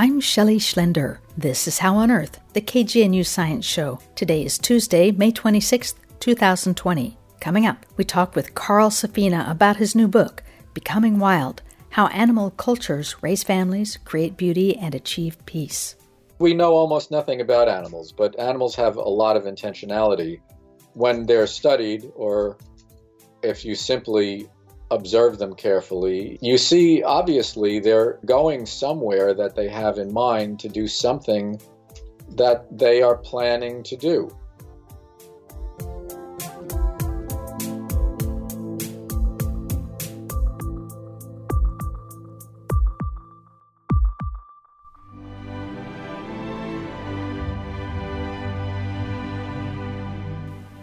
I'm Shelley Schlender. This is How on Earth, the KGNU Science Show. Today is Tuesday, May 26th, 2020. Coming up, we talk with Carl Safina about his new book, Becoming Wild How Animal Cultures Raise Families, Create Beauty, and Achieve Peace. We know almost nothing about animals, but animals have a lot of intentionality. When they're studied, or if you simply observe them carefully, you see obviously they're going somewhere that they have in mind to do something that they are planning to do.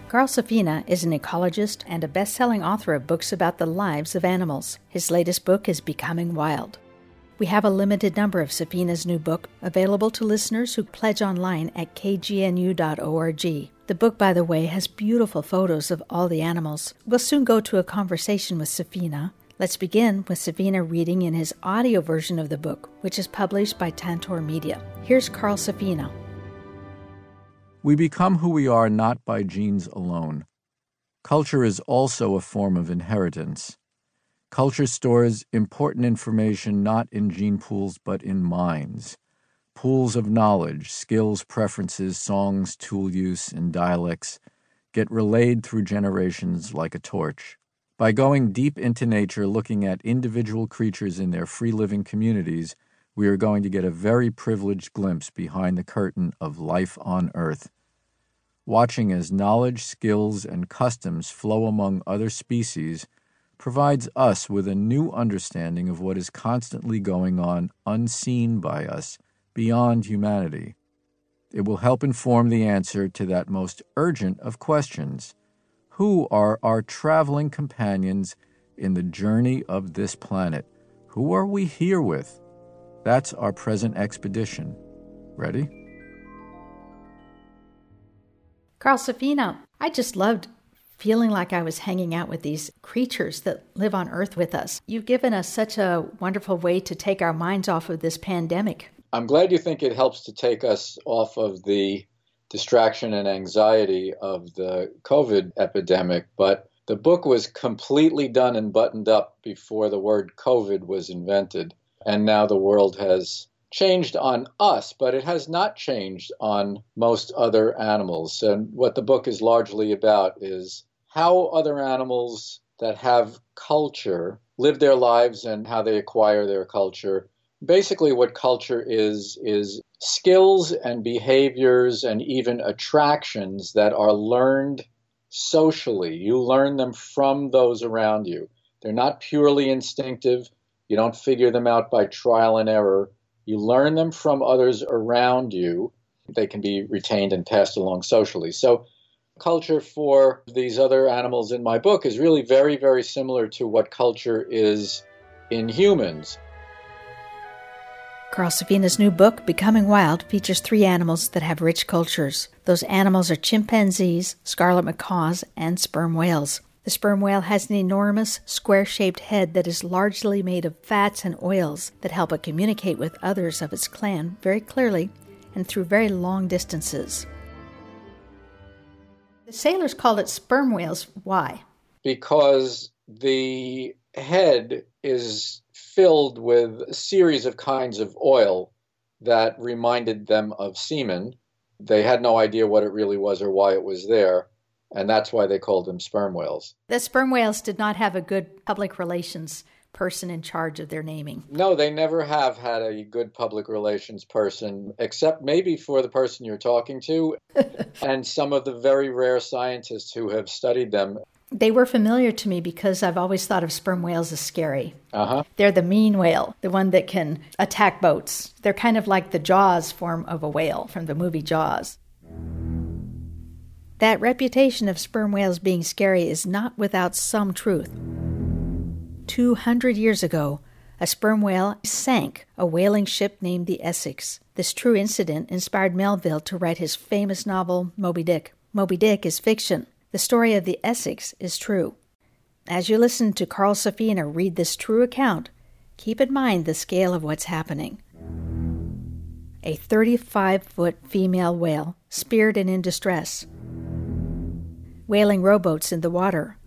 Carl Safina is an ecologist and a best selling author of books about the lives of animals. His latest book is Becoming Wild. We have a limited number of Safina's new book available to listeners who pledge online at kgnu.org. The book, by the way, has beautiful photos of all the animals. We'll soon go to a conversation with Safina. Let's begin with Safina reading in his audio version of the book, which is published by Tantor Media. Here's Carl Safina. We become who we are not by genes alone. Culture is also a form of inheritance. Culture stores important information not in gene pools but in minds. Pools of knowledge, skills, preferences, songs, tool use, and dialects get relayed through generations like a torch. By going deep into nature, looking at individual creatures in their free living communities, we are going to get a very privileged glimpse behind the curtain of life on Earth watching as knowledge, skills, and customs flow among other species provides us with a new understanding of what is constantly going on unseen by us beyond humanity. It will help inform the answer to that most urgent of questions Who are our traveling companions in the journey of this planet? Who are we here with? That's our present expedition. Ready? Carl Safina, I just loved feeling like I was hanging out with these creatures that live on Earth with us. You've given us such a wonderful way to take our minds off of this pandemic. I'm glad you think it helps to take us off of the distraction and anxiety of the COVID epidemic, but the book was completely done and buttoned up before the word COVID was invented. And now the world has changed on us, but it has not changed on most other animals. And what the book is largely about is how other animals that have culture live their lives and how they acquire their culture. Basically, what culture is, is skills and behaviors and even attractions that are learned socially. You learn them from those around you. They're not purely instinctive. You don't figure them out by trial and error. You learn them from others around you. They can be retained and passed along socially. So, culture for these other animals in my book is really very, very similar to what culture is in humans. Carl Safina's new book, Becoming Wild, features three animals that have rich cultures. Those animals are chimpanzees, scarlet macaws, and sperm whales. The sperm whale has an enormous, square shaped head that is largely made of fats and oils that help it communicate with others of its clan very clearly and through very long distances. The sailors called it sperm whales. Why? Because the head is filled with a series of kinds of oil that reminded them of semen. They had no idea what it really was or why it was there and that's why they called them sperm whales. The sperm whales did not have a good public relations person in charge of their naming. No, they never have had a good public relations person, except maybe for the person you're talking to and some of the very rare scientists who have studied them. They were familiar to me because I've always thought of sperm whales as scary. Uh-huh. They're the mean whale, the one that can attack boats. They're kind of like the Jaws form of a whale from the movie Jaws. That reputation of sperm whales being scary is not without some truth. 200 years ago, a sperm whale sank a whaling ship named the Essex. This true incident inspired Melville to write his famous novel, Moby Dick. Moby Dick is fiction. The story of the Essex is true. As you listen to Carl Safina read this true account, keep in mind the scale of what's happening. a 35 foot female whale speared and in distress, whaling rowboats in the water,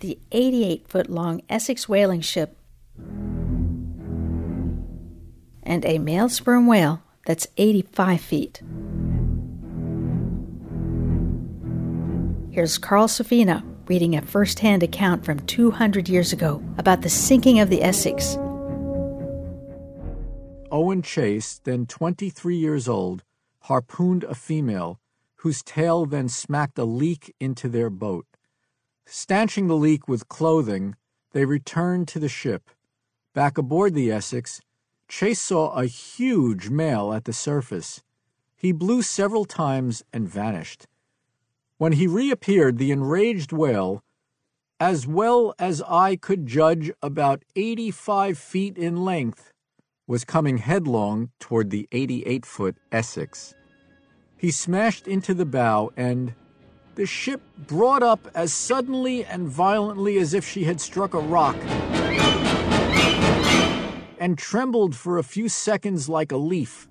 the 88 foot long Essex whaling ship, and a male sperm whale that's 85 feet. Here's Carl Safina reading a first hand account from 200 years ago about the sinking of the Essex. Owen Chase, then 23 years old, harpooned a female whose tail then smacked a leak into their boat. Stanching the leak with clothing, they returned to the ship. Back aboard the Essex, Chase saw a huge male at the surface. He blew several times and vanished. When he reappeared, the enraged whale, as well as I could judge about 85 feet in length, was coming headlong toward the 88 foot Essex. He smashed into the bow, and the ship brought up as suddenly and violently as if she had struck a rock, and trembled for a few seconds like a leaf.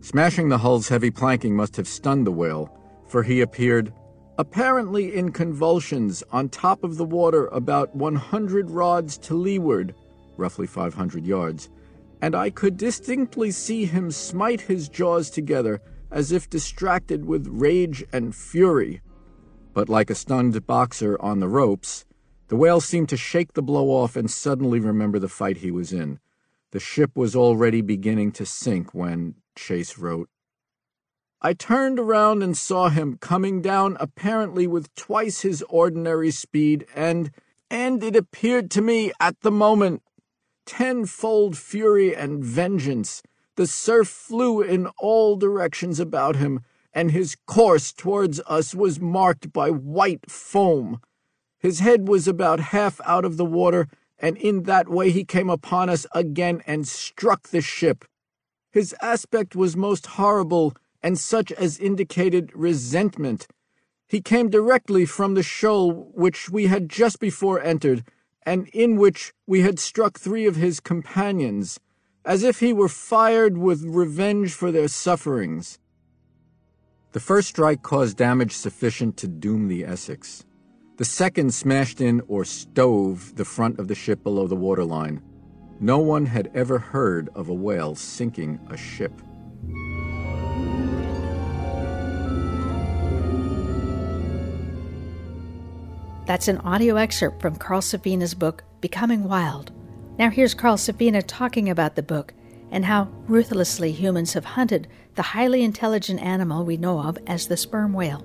Smashing the hull's heavy planking must have stunned the whale, for he appeared, apparently in convulsions, on top of the water about 100 rods to leeward, roughly 500 yards, and I could distinctly see him smite his jaws together as if distracted with rage and fury. But like a stunned boxer on the ropes, the whale seemed to shake the blow off and suddenly remember the fight he was in. The ship was already beginning to sink when, Chase wrote. I turned around and saw him coming down apparently with twice his ordinary speed, and, and it appeared to me at the moment, tenfold fury and vengeance. The surf flew in all directions about him, and his course towards us was marked by white foam. His head was about half out of the water, and in that way he came upon us again and struck the ship. His aspect was most horrible, and such as indicated resentment. He came directly from the shoal which we had just before entered, and in which we had struck three of his companions, as if he were fired with revenge for their sufferings. The first strike caused damage sufficient to doom the Essex. The second smashed in or stove the front of the ship below the waterline. No one had ever heard of a whale sinking a ship. That's an audio excerpt from Carl Safina's book, Becoming Wild. Now here's Carl Safina talking about the book and how ruthlessly humans have hunted the highly intelligent animal we know of as the sperm whale.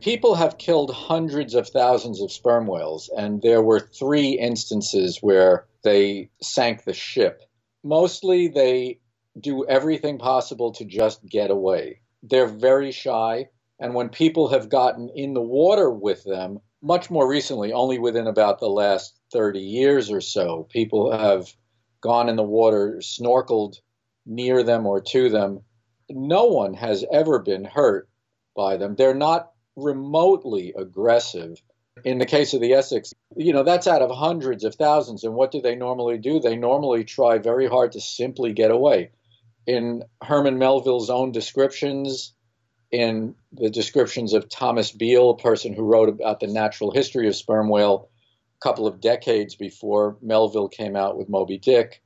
people have killed hundreds of thousands of sperm whales, and there were three instances where they sank the ship. Mostly they do everything possible to just get away. They're very shy, and when people have gotten in the water with them, much more recently, only within about the last 30 years or so, people have gone in the water, snorkeled near them or to them. No one has ever been hurt by them. They're not remotely aggressive. In the case of the Essex, you know, that's out of hundreds of thousands. And what do they normally do? They normally try very hard to simply get away. In Herman Melville's own descriptions, in the descriptions of Thomas Beale, a person who wrote about the natural history of sperm whale a couple of decades before Melville came out with Moby Dick,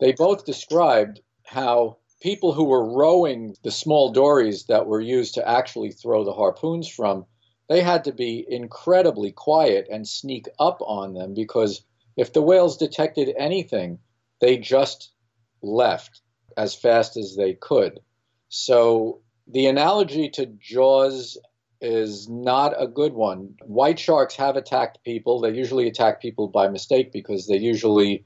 they both described how people who were rowing the small dories that were used to actually throw the harpoons from, they had to be incredibly quiet and sneak up on them because if the whales detected anything, they just left as fast as they could. So the analogy to Jaws is not a good one. White sharks have attacked people. They usually attack people by mistake because they usually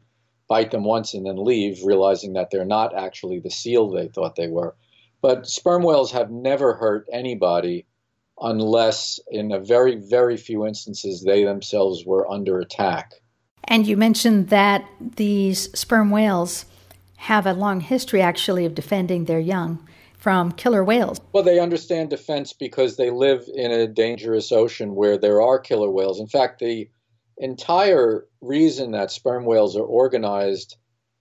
bite them once and then leave, realizing that they're not actually the seal they thought they were. But sperm whales have never hurt anybody unless, in a very, very few instances, they themselves were under attack. And you mentioned that these sperm whales have a long history, actually, of defending their young from killer whales. Well, they understand defense because they live in a dangerous ocean where there are killer whales. In fact, the entire reason that sperm whales are organized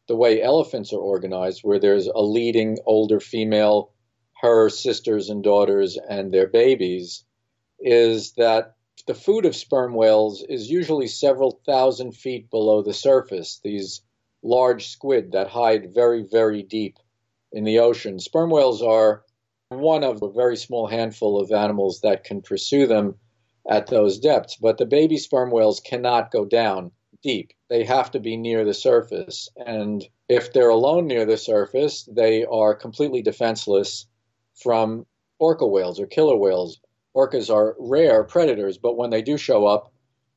the way elephants are organized, where there's a leading older female, her sisters and daughters, and their babies, is that the food of sperm whales is usually several thousand feet below the surface. These large squid that hide very, very deep in the ocean. Sperm whales are one of a very small handful of animals that can pursue them at those depths, but the baby sperm whales cannot go down deep. They have to be near the surface. And if they're alone near the surface, they are completely defenseless from orca whales or killer whales. Orcas are rare predators, but when they do show up,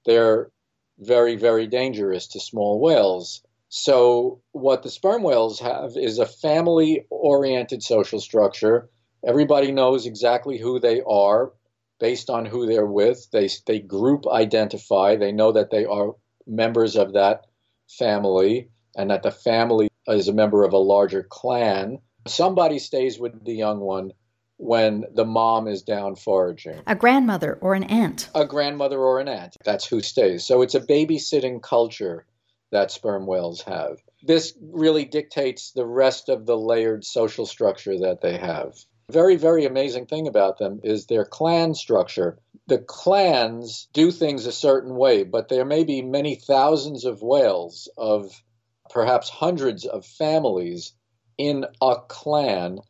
they're very, very dangerous to small whales. So, what the sperm whales have is a family oriented social structure. Everybody knows exactly who they are based on who they're with. They, they group identify, they know that they are members of that family and that the family is a member of a larger clan. Somebody stays with the young one when the mom is down foraging. A grandmother or an aunt. A grandmother or an aunt. That's who stays. So it's a babysitting culture that sperm whales have. This really dictates the rest of the layered social structure that they have. Very, very amazing thing about them is their clan structure. The clans do things a certain way, but there may be many thousands of whales, of perhaps hundreds of families in a clan.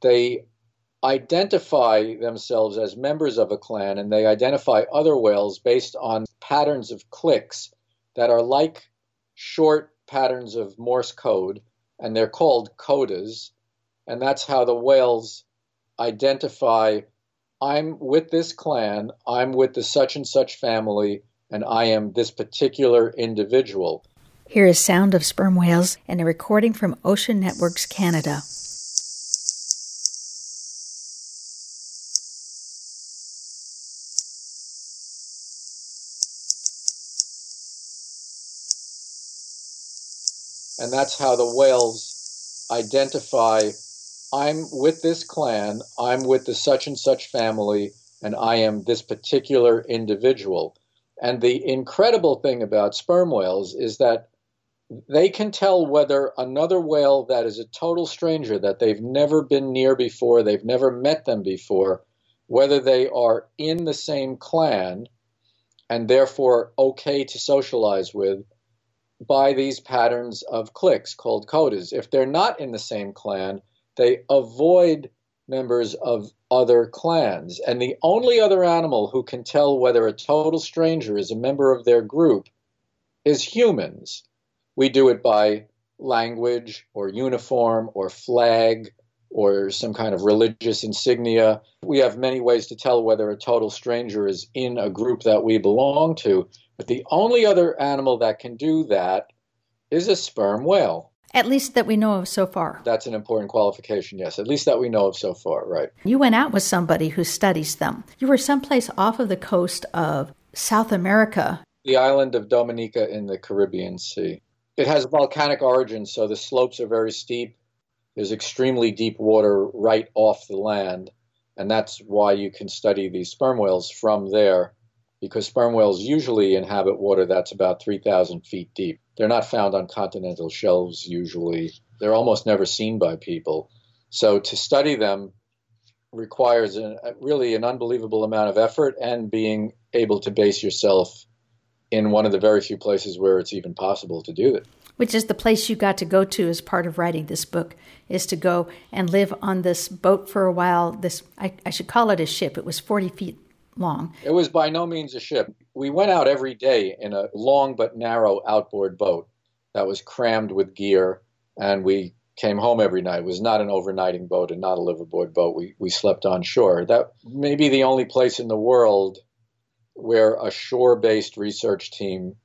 They identify themselves as members of a clan and they identify other whales based on patterns of clicks that are like short patterns of Morse code, and they're called codas. And that's how the whales identify I'm with this clan, I'm with the such and such family, and I am this particular individual. Here is Sound of Sperm Whales and a recording from Ocean Networks Canada. And that's how the whales identify I'm with this clan, I'm with the such and such family, and I am this particular individual. And the incredible thing about sperm whales is that they can tell whether another whale that is a total stranger, that they've never been near before, they've never met them before, whether they are in the same clan and therefore okay to socialize with, by these patterns of clicks called codas. If they're not in the same clan, they avoid members of other clans. And the only other animal who can tell whether a total stranger is a member of their group is humans. We do it by language or uniform or flag or some kind of religious insignia. We have many ways to tell whether a total stranger is in a group that we belong to. But the only other animal that can do that is a sperm whale. At least that we know of so far. That's an important qualification, yes. At least that we know of so far, right. You went out with somebody who studies them. You were someplace off of the coast of South America. The island of Dominica in the Caribbean Sea. It has volcanic origins, so the slopes are very steep. There's extremely deep water right off the land, and that's why you can study these sperm whales from there because sperm whales usually inhabit water that's about 3,000 feet deep. They're not found on continental shelves usually. They're almost never seen by people. So to study them requires a, uh, really an unbelievable amount of effort and being able to base yourself in one of the very few places where it's even possible to do it. Which is the place you got to go to as part of writing this book, is to go and live on this boat for a while. This I, I should call it a ship. It was 40 feet long. It was by no means a ship. We went out every day in a long but narrow outboard boat that was crammed with gear, and we came home every night. It was not an overnighting boat and not a liveaboard boat. We, we slept on shore. That may be the only place in the world where a shore based research team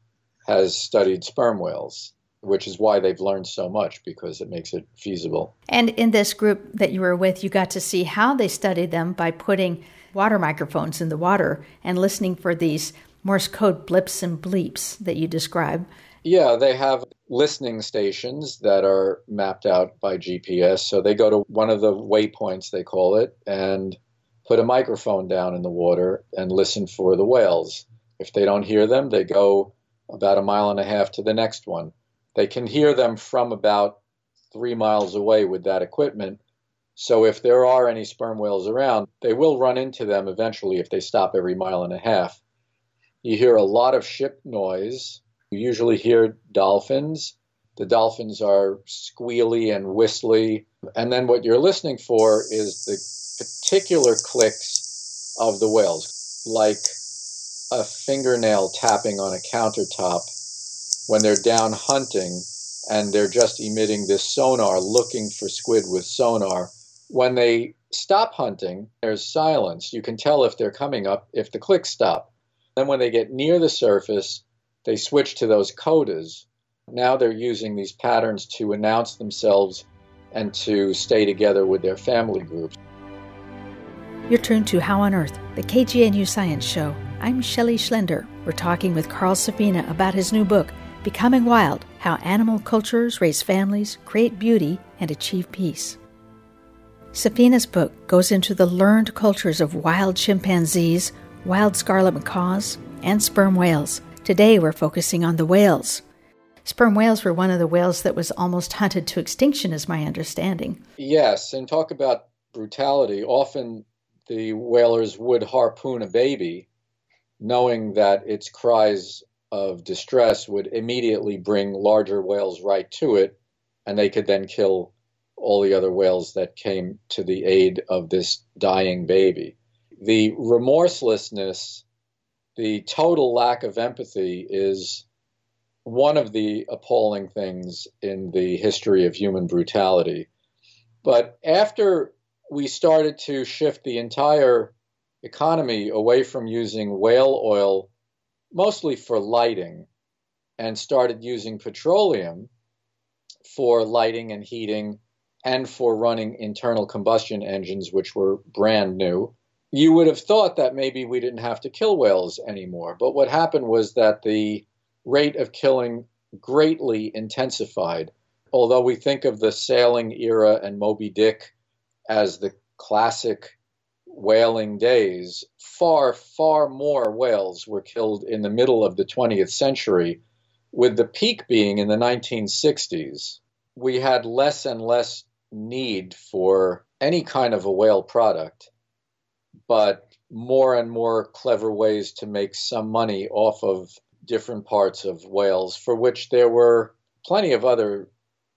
has studied sperm whales which is why they've learned so much because it makes it feasible. And in this group that you were with, you got to see how they studied them by putting water microphones in the water and listening for these Morse code blips and bleeps that you describe. Yeah, they have listening stations that are mapped out by GPS. So they go to one of the waypoints, they call it, and put a microphone down in the water and listen for the whales. If they don't hear them, they go about a mile and a half to the next one. They can hear them from about three miles away with that equipment. So if there are any sperm whales around, they will run into them eventually if they stop every mile and a half. You hear a lot of ship noise. You usually hear dolphins. The dolphins are squealy and whistly. And then what you're listening for is the particular clicks of the whales, like a fingernail tapping on a countertop when they're down hunting and they're just emitting this sonar, looking for squid with sonar. When they stop hunting, there's silence. You can tell if they're coming up if the clicks stop. Then when they get near the surface, they switch to those codas. Now they're using these patterns to announce themselves and to stay together with their family groups. You're tuned to How on Earth, the KGNU Science Show. I'm Shelley Schlender. We're talking with Carl Safina about his new book, Becoming Wild How Animal Cultures Raise Families, Create Beauty, and Achieve Peace. Safina's book goes into the learned cultures of wild chimpanzees, wild scarlet macaws, and sperm whales. Today we're focusing on the whales. Sperm whales were one of the whales that was almost hunted to extinction, is my understanding. Yes, and talk about brutality. Often the whalers would harpoon a baby, knowing that its cries of distress would immediately bring larger whales right to it, and they could then kill all the other whales that came to the aid of this dying baby. The remorselessness, the total lack of empathy is one of the appalling things in the history of human brutality. But after we started to shift the entire economy away from using whale oil mostly for lighting and started using petroleum for lighting and heating and for running internal combustion engines, which were brand new. You would have thought that maybe we didn't have to kill whales anymore. But what happened was that the rate of killing greatly intensified. Although we think of the sailing era and Moby Dick as the classic whaling days, far, far more whales were killed in the middle of the 20th century, with the peak being in the 1960s. We had less and less need for any kind of a whale product, but more and more clever ways to make some money off of different parts of whales, for which there were plenty of other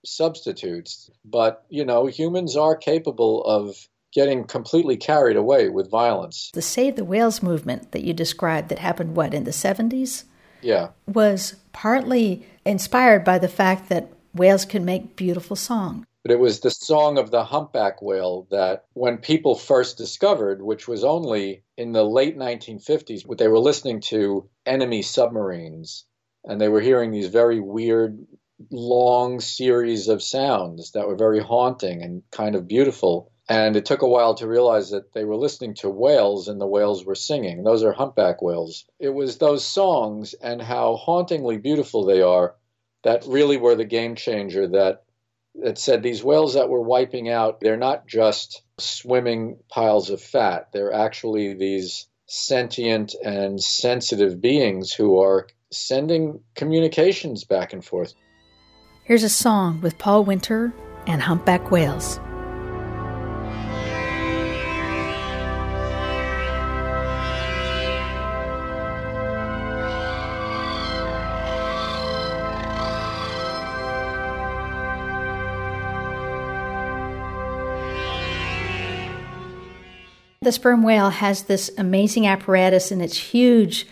substitutes. But, you know, humans are capable of getting completely carried away with violence. The Save the Whales movement that you described that happened, what, in the 70s? Yeah. Was partly inspired by the fact that whales can make beautiful song. But it was the song of the humpback whale that, when people first discovered, which was only in the late 1950s, what they were listening to enemy submarines, and they were hearing these very weird, long series of sounds that were very haunting and kind of beautiful. And it took a while to realize that they were listening to whales and the whales were singing. Those are humpback whales. It was those songs and how hauntingly beautiful they are that really were the game changer that that said these whales that we're wiping out, they're not just swimming piles of fat. They're actually these sentient and sensitive beings who are sending communications back and forth. Here's a song with Paul Winter and humpback whales. The sperm whale has this amazing apparatus and it's huge.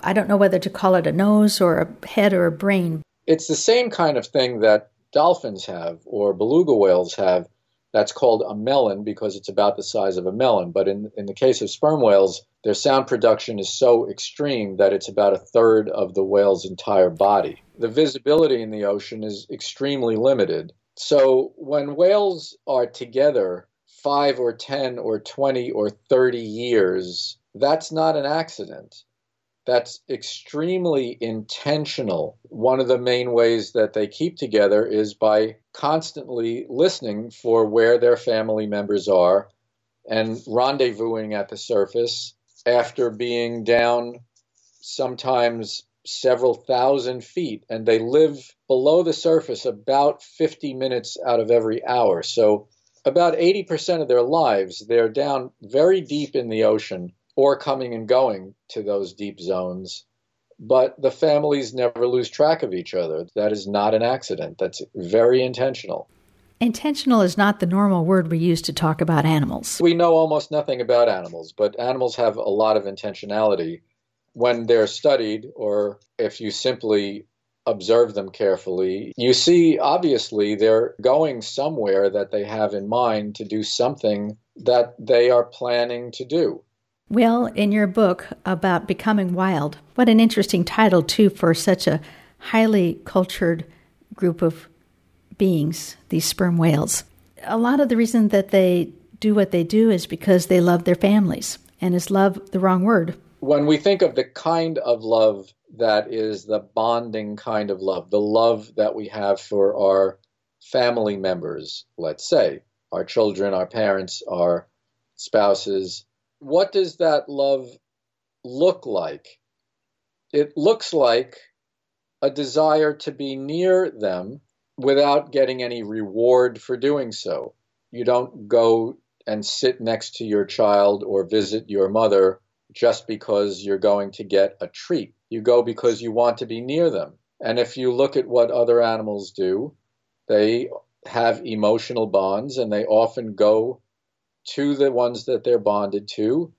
I don't know whether to call it a nose or a head or a brain. It's the same kind of thing that dolphins have or beluga whales have. That's called a melon because it's about the size of a melon. But in, in the case of sperm whales, their sound production is so extreme that it's about a third of the whale's entire body. The visibility in the ocean is extremely limited. So when whales are together, five or 10 or 20 or 30 years, that's not an accident. That's extremely intentional. One of the main ways that they keep together is by constantly listening for where their family members are and rendezvousing at the surface after being down sometimes several thousand feet and they live below the surface about 50 minutes out of every hour. So, about 80% of their lives, they're down very deep in the ocean or coming and going to those deep zones. But the families never lose track of each other. That is not an accident. That's very intentional. Intentional is not the normal word we use to talk about animals. We know almost nothing about animals, but animals have a lot of intentionality when they're studied, or if you simply observe them carefully, you see obviously they're going somewhere that they have in mind to do something that they are planning to do. Well, in your book about becoming wild, what an interesting title, too, for such a highly cultured group of beings, these sperm whales. A lot of the reason that they do what they do is because they love their families. And is love the wrong word? When we think of the kind of love that is the bonding kind of love, the love that we have for our family members, let's say, our children, our parents, our spouses, what does that love look like? It looks like a desire to be near them without getting any reward for doing so. You don't go and sit next to your child or visit your mother just because you're going to get a treat. You go because you want to be near them. And if you look at what other animals do, they have emotional bonds and they often go to the ones that they're bonded to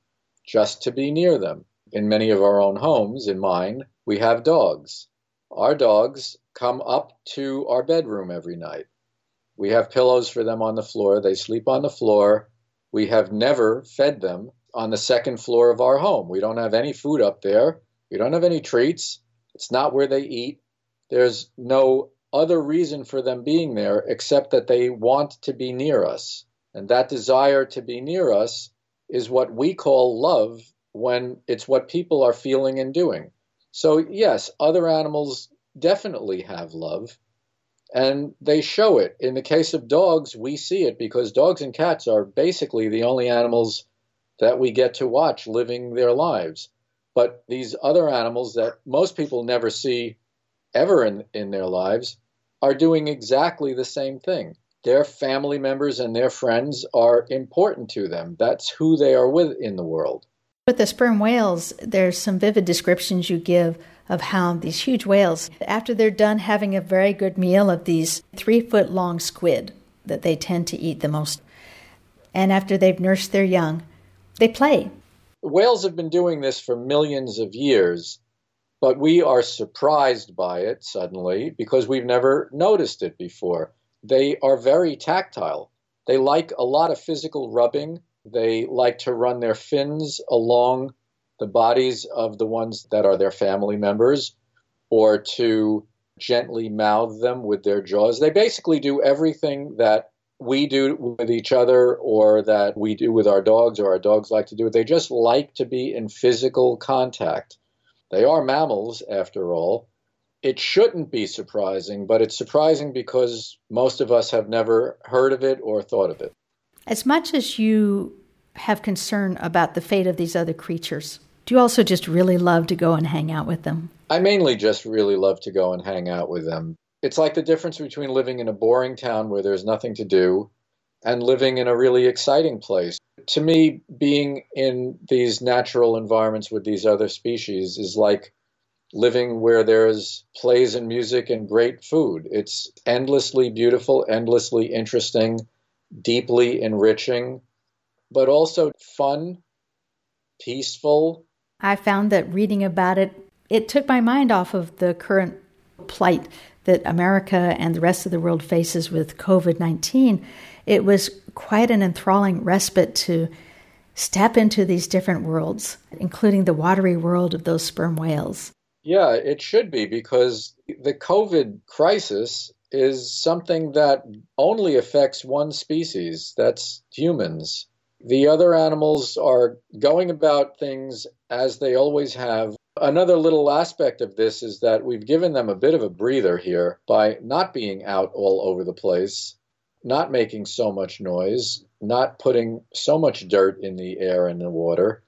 just to be near them. In many of our own homes, in mine, we have dogs. Our dogs come up to our bedroom every night. We have pillows for them on the floor. They sleep on the floor. We have never fed them on the second floor of our home. We don't have any food up there. We don't have any treats. It's not where they eat. There's no other reason for them being there except that they want to be near us. And that desire to be near us is what we call love when it's what people are feeling and doing. So, yes, other animals definitely have love and they show it. In the case of dogs, we see it because dogs and cats are basically the only animals that we get to watch living their lives. But these other animals that most people never see ever in, in their lives are doing exactly the same thing their family members and their friends are important to them. That's who they are with in the world. With the sperm whales, there's some vivid descriptions you give of how these huge whales, after they're done having a very good meal of these three foot long squid that they tend to eat the most, and after they've nursed their young, they play. Whales have been doing this for millions of years, but we are surprised by it suddenly because we've never noticed it before they are very tactile. They like a lot of physical rubbing. They like to run their fins along the bodies of the ones that are their family members or to gently mouth them with their jaws. They basically do everything that we do with each other or that we do with our dogs or our dogs like to do. It. They just like to be in physical contact. They are mammals, after all, it shouldn't be surprising, but it's surprising because most of us have never heard of it or thought of it. As much as you have concern about the fate of these other creatures, do you also just really love to go and hang out with them? I mainly just really love to go and hang out with them. It's like the difference between living in a boring town where there's nothing to do and living in a really exciting place. To me, being in these natural environments with these other species is like living where there's plays and music and great food. It's endlessly beautiful, endlessly interesting, deeply enriching, but also fun, peaceful. I found that reading about it, it took my mind off of the current plight that America and the rest of the world faces with COVID 19. It was quite an enthralling respite to step into these different worlds, including the watery world of those sperm whales. Yeah, it should be because the COVID crisis is something that only affects one species that's humans. The other animals are going about things as they always have. Another little aspect of this is that we've given them a bit of a breather here by not being out all over the place, not making so much noise, not putting so much dirt in the air and the water.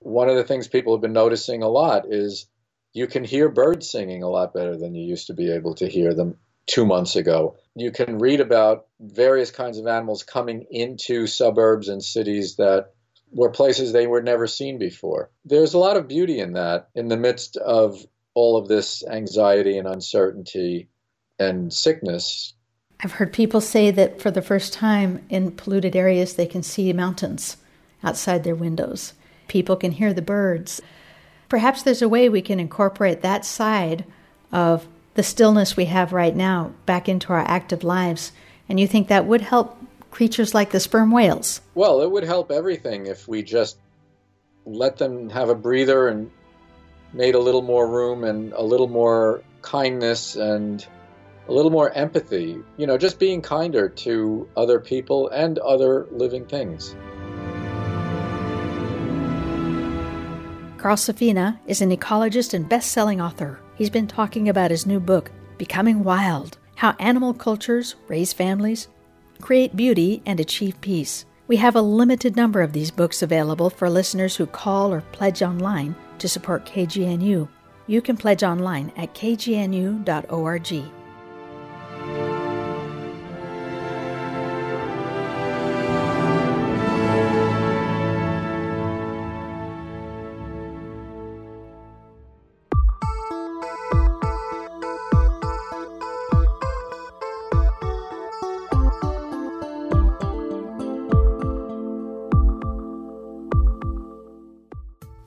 One of the things people have been noticing a lot is You can hear birds singing a lot better than you used to be able to hear them two months ago. You can read about various kinds of animals coming into suburbs and cities that were places they were never seen before. There's a lot of beauty in that in the midst of all of this anxiety and uncertainty and sickness. I've heard people say that for the first time in polluted areas, they can see mountains outside their windows. People can hear the birds. Perhaps there's a way we can incorporate that side of the stillness we have right now back into our active lives. And you think that would help creatures like the sperm whales? Well, it would help everything if we just let them have a breather and made a little more room and a little more kindness and a little more empathy. You know, just being kinder to other people and other living things. Carl Safina is an ecologist and best selling author. He's been talking about his new book, Becoming Wild How Animal Cultures Raise Families, Create Beauty, and Achieve Peace. We have a limited number of these books available for listeners who call or pledge online to support KGNU. You can pledge online at kgnu.org.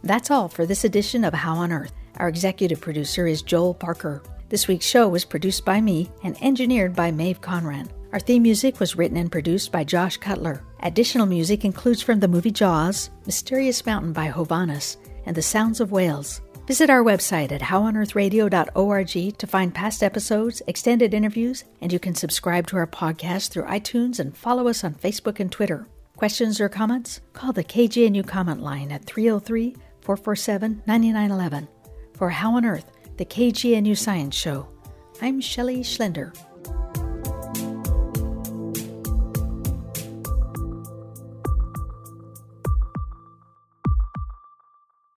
That's all for this edition of How on Earth. Our executive producer is Joel Parker. This week's show was produced by me and engineered by Maeve Conran. Our theme music was written and produced by Josh Cutler. Additional music includes from the movie Jaws, Mysterious Mountain by Hovhaness, and The Sounds of Whales. Visit our website at howonearthradio.org to find past episodes, extended interviews, and you can subscribe to our podcast through iTunes and follow us on Facebook and Twitter. Questions or comments? Call the KGNU comment line at 303 447 9911 for How on Earth, the KGNU Science Show. I'm Shelley Schlender.